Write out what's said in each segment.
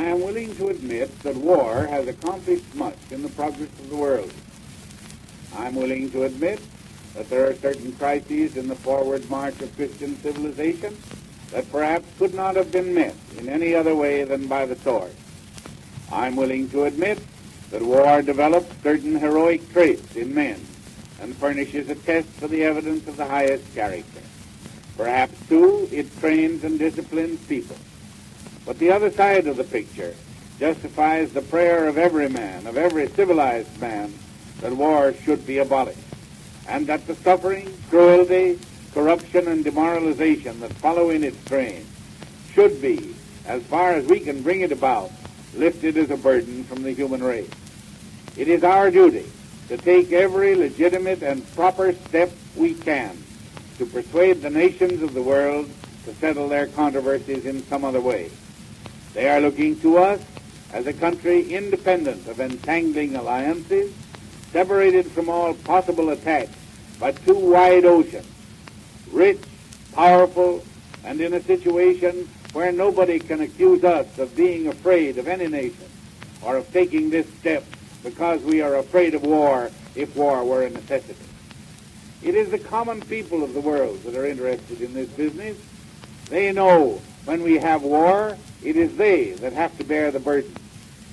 I am willing to admit that war has accomplished much in the progress of the world. I'm willing to admit that there are certain crises in the forward march of Christian civilization that perhaps could not have been met in any other way than by the sword. I'm willing to admit that war develops certain heroic traits in men and furnishes a test for the evidence of the highest character. Perhaps, too, it trains and disciplines people. But the other side of the picture justifies the prayer of every man, of every civilized man, that war should be abolished, and that the suffering, cruelty, corruption, and demoralization that follow in its train should be, as far as we can bring it about, lifted as a burden from the human race. It is our duty to take every legitimate and proper step we can to persuade the nations of the world to settle their controversies in some other way. They are looking to us as a country independent of entangling alliances, separated from all possible attacks by two wide oceans, rich, powerful, and in a situation where nobody can accuse us of being afraid of any nation or of taking this step because we are afraid of war if war were a necessity. It is the common people of the world that are interested in this business. They know when we have war, it is they that have to bear the burden.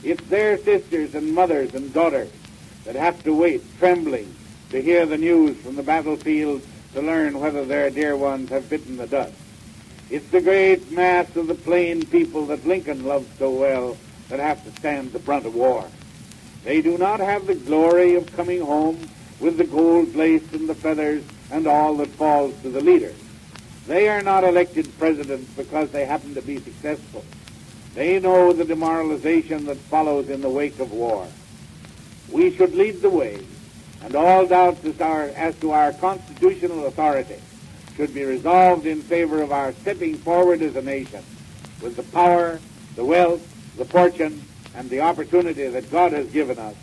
It's their sisters and mothers and daughters that have to wait trembling to hear the news from the battlefield to learn whether their dear ones have bitten the dust. It's the great mass of the plain people that Lincoln loved so well that have to stand the brunt of war. They do not have the glory of coming home with the gold lace and the feathers and all that falls to the leader. They are not elected presidents because they happen to be successful. They know the demoralization that follows in the wake of war. We should lead the way, and all doubts as, our, as to our constitutional authority should be resolved in favor of our stepping forward as a nation with the power, the wealth, the fortune, and the opportunity that God has given us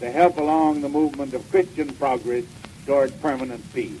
to help along the movement of Christian progress toward permanent peace.